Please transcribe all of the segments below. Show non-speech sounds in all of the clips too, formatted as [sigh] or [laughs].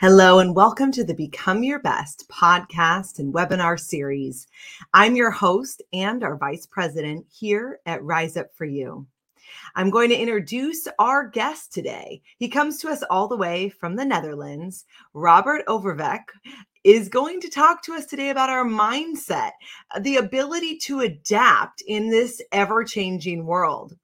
Hello, and welcome to the Become Your Best podcast and webinar series. I'm your host and our vice president here at Rise Up For You. I'm going to introduce our guest today. He comes to us all the way from the Netherlands. Robert Overveck is going to talk to us today about our mindset, the ability to adapt in this ever changing world.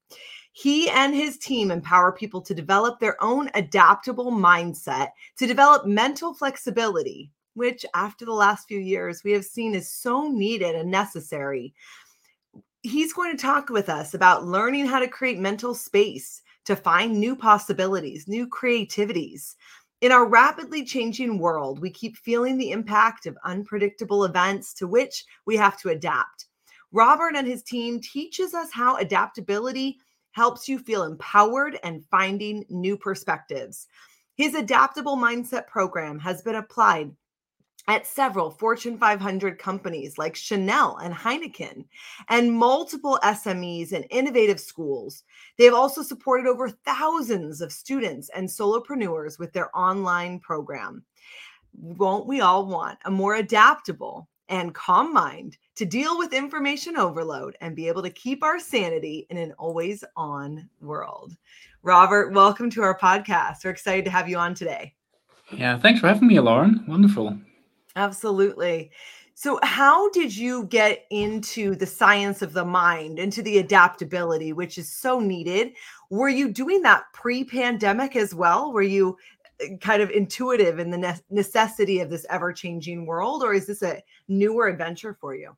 He and his team empower people to develop their own adaptable mindset, to develop mental flexibility, which after the last few years we have seen is so needed and necessary he's going to talk with us about learning how to create mental space to find new possibilities, new creativities. In our rapidly changing world, we keep feeling the impact of unpredictable events to which we have to adapt. Robert and his team teaches us how adaptability helps you feel empowered and finding new perspectives. His adaptable mindset program has been applied at several Fortune 500 companies like Chanel and Heineken, and multiple SMEs and innovative schools. They have also supported over thousands of students and solopreneurs with their online program. Won't we all want a more adaptable and calm mind to deal with information overload and be able to keep our sanity in an always on world? Robert, welcome to our podcast. We're excited to have you on today. Yeah, thanks for having me, Lauren. Wonderful. Absolutely. So, how did you get into the science of the mind, into the adaptability, which is so needed? Were you doing that pre pandemic as well? Were you eh, kind of intuitive in the necessity of this ever changing world, or is this a newer adventure for you?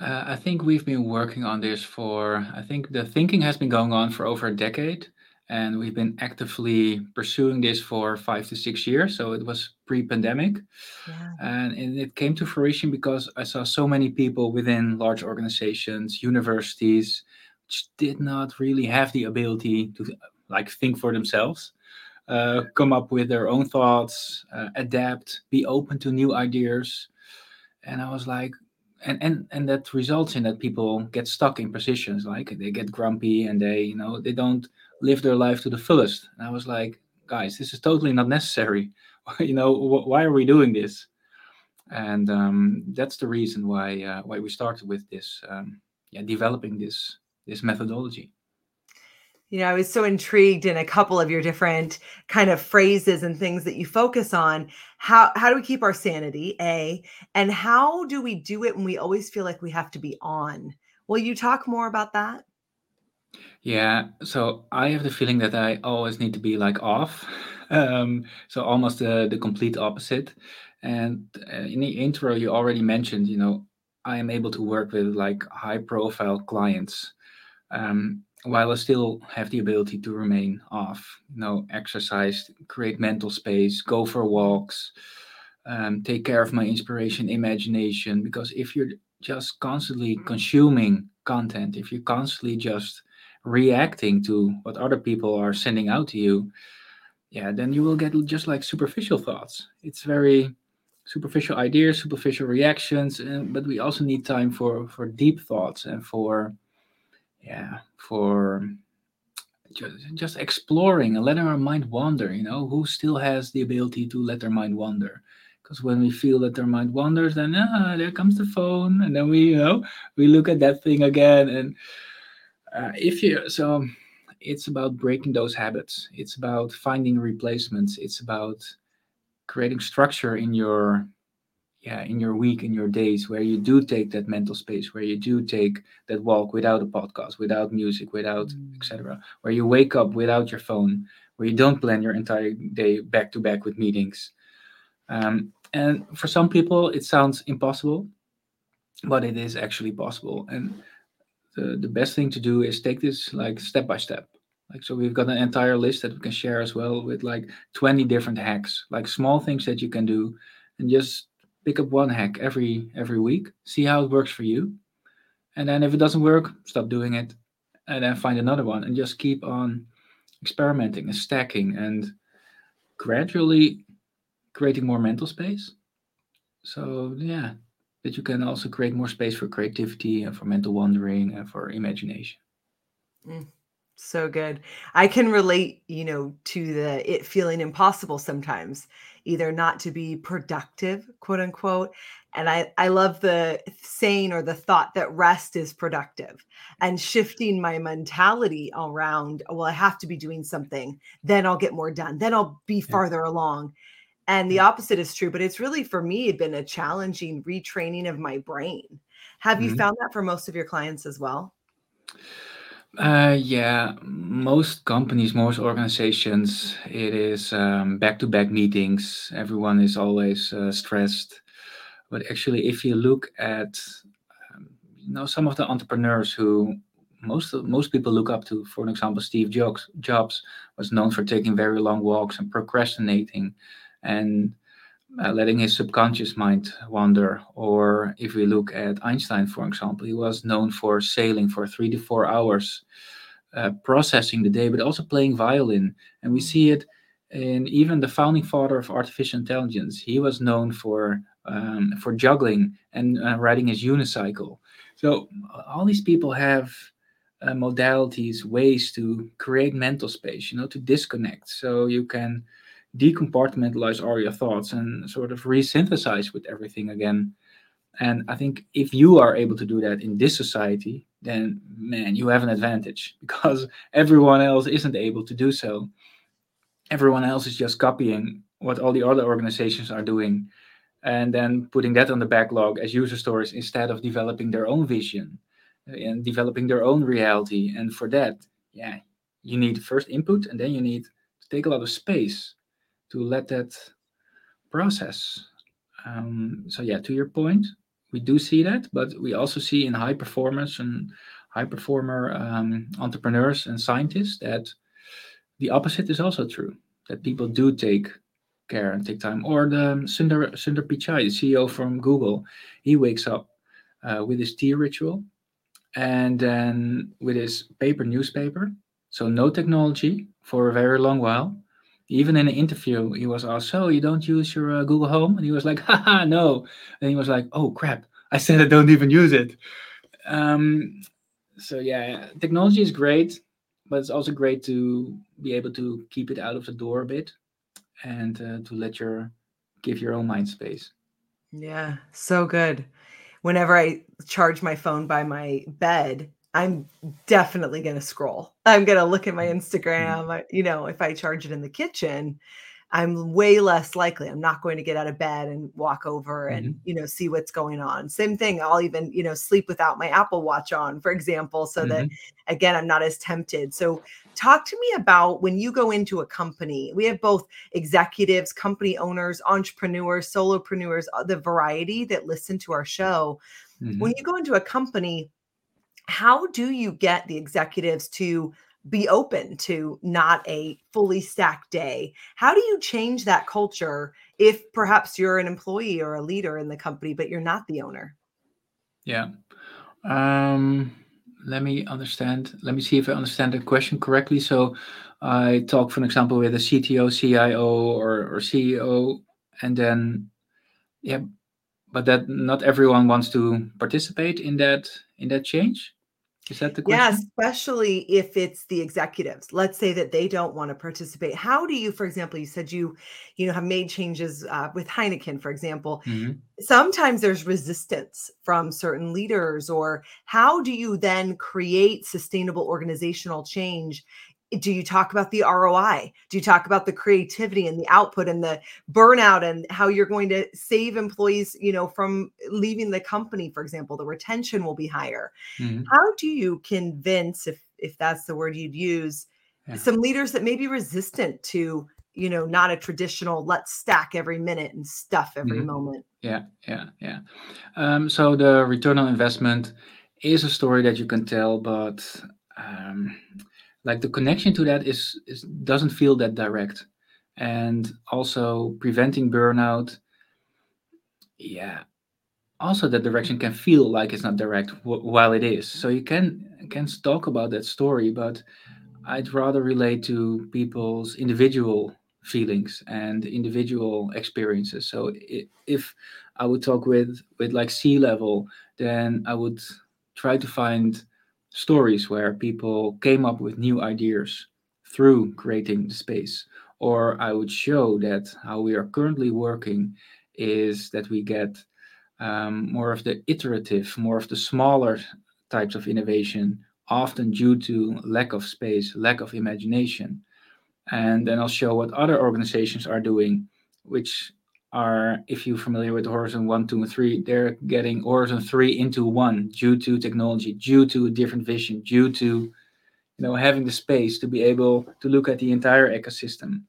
Uh, I think we've been working on this for, I think the thinking has been going on for over a decade and we've been actively pursuing this for five to six years. So it was pre-pandemic, yeah. and, and it came to fruition because I saw so many people within large organizations, universities, which did not really have the ability to like think for themselves, uh, come up with their own thoughts, uh, adapt, be open to new ideas, and I was like. And, and and that results in that people get stuck in positions like they get grumpy and they you know they don't live their life to the fullest. And I was like, guys, this is totally not necessary. [laughs] you know, wh- why are we doing this? And um, that's the reason why uh, why we started with this, um, yeah, developing this this methodology. You know, I was so intrigued in a couple of your different kind of phrases and things that you focus on. How how do we keep our sanity? A and how do we do it when we always feel like we have to be on? Will you talk more about that? Yeah, so I have the feeling that I always need to be like off. [laughs] Um, so almost the, the complete opposite. And uh, in the intro, you already mentioned, you know, I am able to work with like high profile clients um, while I still have the ability to remain off, you know, exercise, create mental space, go for walks, um, take care of my inspiration, imagination. Because if you're just constantly consuming content, if you're constantly just reacting to what other people are sending out to you, yeah, then you will get just like superficial thoughts. It's very superficial ideas, superficial reactions, and, but we also need time for for deep thoughts and for yeah for just, just exploring and letting our mind wander. You know, who still has the ability to let their mind wander? Because when we feel that their mind wanders, then ah, there comes the phone, and then we you know we look at that thing again and uh, if you so it's about breaking those habits it's about finding replacements it's about creating structure in your yeah in your week in your days where you do take that mental space where you do take that walk without a podcast without music without mm. etc where you wake up without your phone where you don't plan your entire day back to back with meetings. Um, and for some people it sounds impossible but it is actually possible. And the, the best thing to do is take this like step by step. Like so we've got an entire list that we can share as well with like 20 different hacks like small things that you can do and just pick up one hack every every week, see how it works for you, and then if it doesn't work, stop doing it, and then find another one, and just keep on experimenting and stacking and gradually creating more mental space. So yeah, that you can also create more space for creativity and for mental wandering and for imagination. Mm, so good. I can relate, you know, to the it feeling impossible sometimes, either not to be productive, quote unquote. And I, I love the saying or the thought that rest is productive and shifting my mentality around, well, I have to be doing something, then I'll get more done, then I'll be farther yeah. along. And the opposite is true, but it's really for me been a challenging retraining of my brain. Have you mm-hmm. found that for most of your clients as well? Uh, yeah, most companies, most organizations, it is um, back-to-back meetings. Everyone is always uh, stressed. But actually, if you look at, um, you know, some of the entrepreneurs who most of, most people look up to, for example, Steve Jobs, Jobs was known for taking very long walks and procrastinating and uh, letting his subconscious mind wander. Or if we look at Einstein, for example, he was known for sailing for three to four hours, uh, processing the day, but also playing violin. And we see it in even the founding father of artificial intelligence. He was known for um, for juggling and uh, riding his unicycle. So all these people have uh, modalities, ways to create mental space, you know, to disconnect. So you can decompartmentalize all your thoughts and sort of resynthesize with everything again. And I think if you are able to do that in this society, then man, you have an advantage [laughs] because everyone else isn't able to do so. Everyone else is just copying what all the other organizations are doing and then putting that on the backlog as user stories instead of developing their own vision and developing their own reality. And for that, yeah, you need first input and then you need to take a lot of space to let that process. Um, so yeah, to your point, we do see that, but we also see in high performance and high performer um, entrepreneurs and scientists that the opposite is also true. That people do take care and take time. Or the Sundar Sundar Pichai, the CEO from Google, he wakes up uh, with his tea ritual, and then with his paper newspaper. So no technology for a very long while even in an interview, he was asked, "So you don't use your uh, Google Home?" And he was like, [laughs] "Haha, no." And he was like, "Oh crap! I said I don't even use it." Um, so yeah, technology is great, but it's also great to be able to keep it out of the door a bit, and uh, to let your give your own mind space. Yeah, so good. Whenever I charge my phone by my bed, I'm definitely going to scroll. I'm going to look at my mm-hmm. Instagram. You know, if I charge it in the kitchen, I'm way less likely. I'm not going to get out of bed and walk over and, mm-hmm. you know, see what's going on. Same thing. I'll even, you know, sleep without my Apple Watch on, for example, so mm-hmm. that again, I'm not as tempted. So, talk to me about when you go into a company. We have both executives, company owners, entrepreneurs, solopreneurs, uh, the variety that listen to our show. Mm-hmm. When you go into a company, how do you get the executives to be open to not a fully stacked day? How do you change that culture if perhaps you're an employee or a leader in the company, but you're not the owner? Yeah. Um, let me understand. Let me see if I understand the question correctly. So I talk, for example, with a CTO, CIO, or, or CEO, and then, yeah, but that not everyone wants to participate in that in that change is that the question? Yeah, especially if it's the executives. Let's say that they don't want to participate. How do you, for example, you said you, you know, have made changes uh, with Heineken, for example. Mm-hmm. Sometimes there's resistance from certain leaders, or how do you then create sustainable organizational change do you talk about the ROI? Do you talk about the creativity and the output and the burnout and how you're going to save employees, you know, from leaving the company, for example, the retention will be higher. Mm-hmm. How do you convince if if that's the word you'd use yeah. some leaders that may be resistant to, you know, not a traditional let's stack every minute and stuff every mm-hmm. moment? Yeah, yeah, yeah. Um, so the return on investment is a story that you can tell, but um, like the connection to that is, is doesn't feel that direct. And also preventing burnout yeah. Also that direction can feel like it's not direct while it is. So you can can talk about that story but i'd rather relate to people's individual feelings and individual experiences. So if i would talk with with like C-level then i would try to find stories where people came up with new ideas through creating the space or i would show that how we are currently working is that we get um, more of the iterative, more of the smaller types of innovation, often due to lack of space, lack of imagination. And then I'll show what other organizations are doing, which are, if you're familiar with Horizon 1, 2, and 3, they're getting Horizon 3 into one due to technology, due to a different vision, due to you know having the space to be able to look at the entire ecosystem.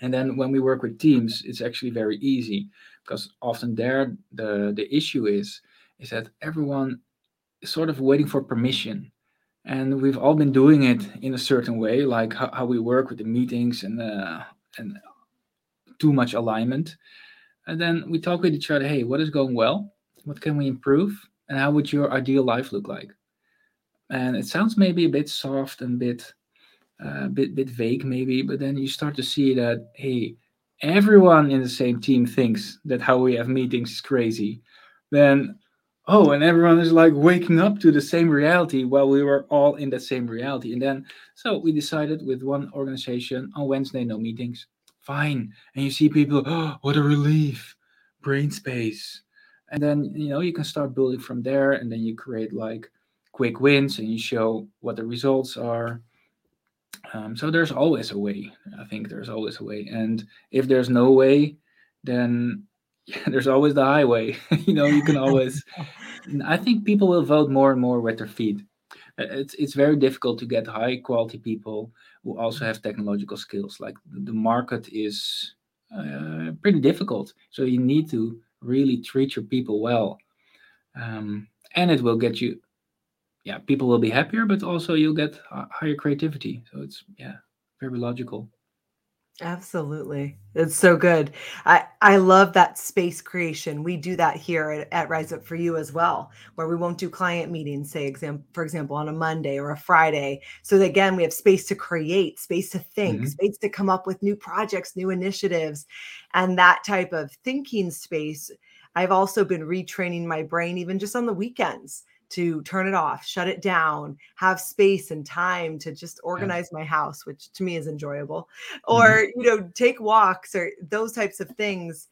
And then when we work with teams, it's actually very easy because often there the the issue is is that everyone is sort of waiting for permission and we've all been doing it in a certain way like how, how we work with the meetings and uh, and too much alignment. And then we talk with each other hey what is going well? What can we improve? And how would your ideal life look like? And it sounds maybe a bit soft and bit uh, bit bit vague maybe but then you start to see that hey everyone in the same team thinks that how we have meetings is crazy, then oh, and everyone is like waking up to the same reality while we were all in that same reality. And then so we decided with one organization on Wednesday, no meetings. Fine. And you see people, oh, [gasps] what a relief, brain space. And then you know you can start building from there, and then you create like quick wins and you show what the results are um, so there's always a way. I think there's always a way. And if there's no way, then [laughs] yeah, there's always the highway. [laughs] you know, you can always. [laughs] I think people will vote more and more with their feet. It's it's very difficult to get high quality people who also have technological skills. Like the market is uh, pretty difficult, so you need to really treat your people well, um, and it will get you yeah, people will be happier, but also you'll get higher creativity. So it's yeah, very logical. Absolutely. It's so good. I, I love that space creation. We do that here at, at Rise Up for You as well, where we won't do client meetings, say, exam, for example, on a Monday or a Friday. So that, again, we have space to create, space to think, mm-hmm. space to come up with new projects, new initiatives, and that type of thinking space. I've also been retraining my brain, even just on the weekends to turn it off, shut it down, have space and time to just organize yeah. my house, which to me is enjoyable, or, mm-hmm. you know, take walks or those types of things.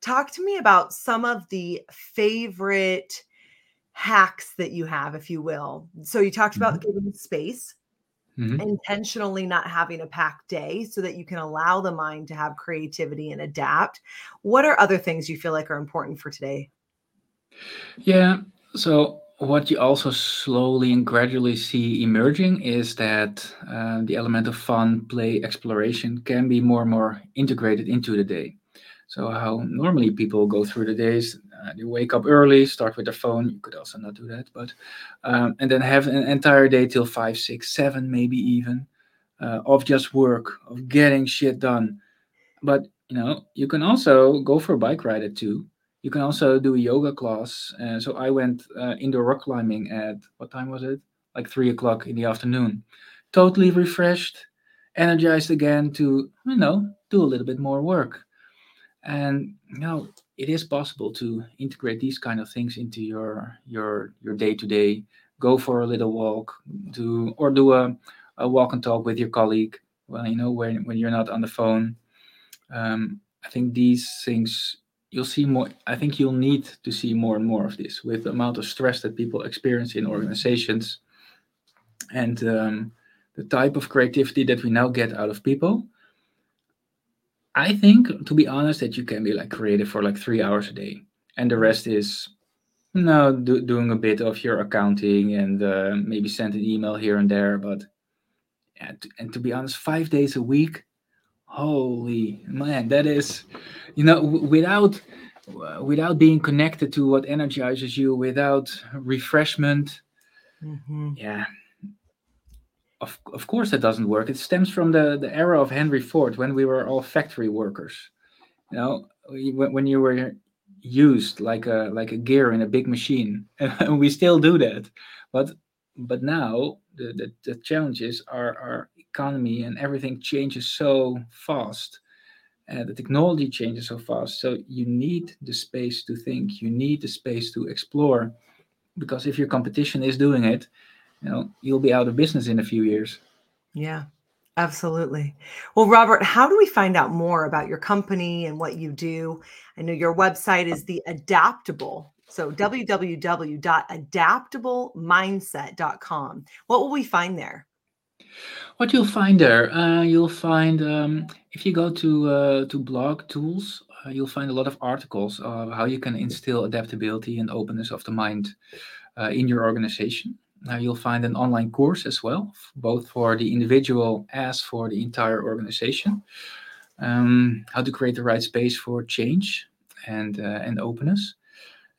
Talk to me about some of the favorite hacks that you have, if you will. So you talked about mm-hmm. giving space. Mm-hmm. intentionally not having a packed day so that you can allow the mind to have creativity and adapt. What are other things you feel like are important for today? Yeah. So what you also slowly and gradually see emerging is that uh, the element of fun, play, exploration can be more and more integrated into the day. So, how normally people go through the days, uh, they wake up early, start with their phone. You could also not do that, but um, and then have an entire day till five, six, seven, maybe even uh, of just work, of getting shit done. But you know, you can also go for a bike ride at two you can also do a yoga class. Uh, so I went uh, indoor rock climbing at what time was it? Like three o'clock in the afternoon. Totally refreshed, energized again to you know do a little bit more work. And you it is possible to integrate these kind of things into your your your day to day. Go for a little walk, do or do a, a walk and talk with your colleague. Well, you know when when you're not on the phone. Um, I think these things you'll see more i think you'll need to see more and more of this with the amount of stress that people experience in organizations and um, the type of creativity that we now get out of people. I think to be honest that you can be like creative for like three hours a day and the rest is no do, doing a bit of your accounting and uh, maybe send an email here and there but yeah, and to be honest five days a week holy man that is you know without without being connected to what energizes you without refreshment mm-hmm. yeah of, of course that doesn't work it stems from the the era of henry ford when we were all factory workers you know when, when you were used like a like a gear in a big machine, [laughs] and we still do that. But but now the the, the challenges are our economy and everything changes so fast. Uh, the technology changes so fast, so you need the space to think. You need the space to explore, because if your competition is doing it, you know you'll be out of business in a few years. Yeah, absolutely. Well, Robert, how do we find out more about your company and what you do? I know your website is the Adaptable. So www.adaptablemindset.com. What will we find there? What you'll find there, uh, you'll find um, if you go to uh, to blog tools, uh, you'll find a lot of articles of how you can instill adaptability and openness of the mind uh, in your organization. Now you'll find an online course as well, both for the individual as for the entire organization. Um, how to create the right space for change and uh, and openness.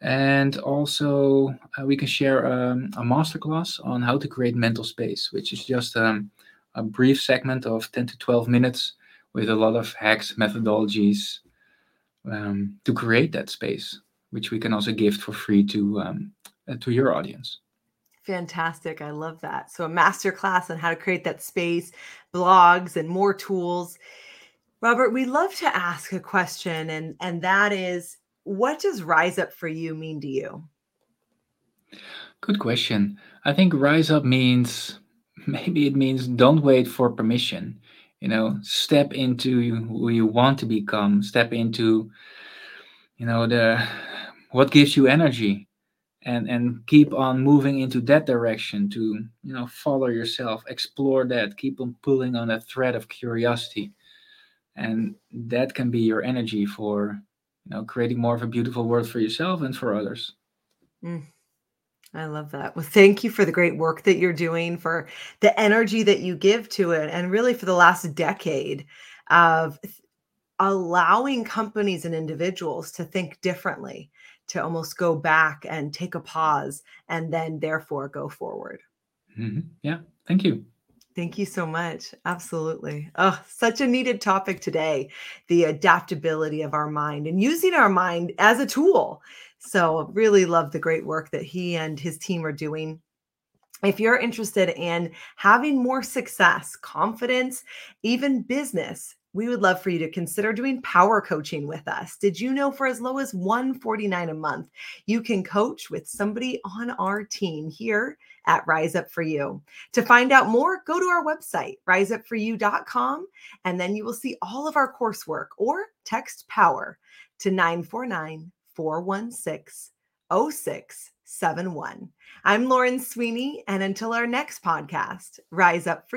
And also, uh, we can share um, a masterclass on how to create mental space, which is just um, a brief segment of 10 to 12 minutes with a lot of hacks, methodologies um, to create that space, which we can also gift for free to um, uh, to your audience. Fantastic. I love that. So, a master class on how to create that space, blogs, and more tools. Robert, we love to ask a question, and, and that is what does Rise Up for you mean to you? Good question. I think rise up means maybe it means don't wait for permission. You know, step into who you want to become, step into, you know, the what gives you energy and and keep on moving into that direction to you know follow yourself explore that keep on pulling on that thread of curiosity and that can be your energy for you know creating more of a beautiful world for yourself and for others. Mm, i love that. Well thank you for the great work that you're doing for the energy that you give to it and really for the last decade of allowing companies and individuals to think differently to almost go back and take a pause and then therefore go forward. Mm-hmm. yeah. Thank you Thank you so much. Absolutely. Oh, such a needed topic today the adaptability of our mind and using our mind as a tool. So, really love the great work that he and his team are doing. If you're interested in having more success, confidence, even business, we would love for you to consider doing power coaching with us. Did you know for as low as 149 a month, you can coach with somebody on our team here at Rise Up For You. To find out more, go to our website, riseupforyou.com, and then you will see all of our coursework or text power to 949 416 0671. I'm Lauren Sweeney, and until our next podcast, Rise Up For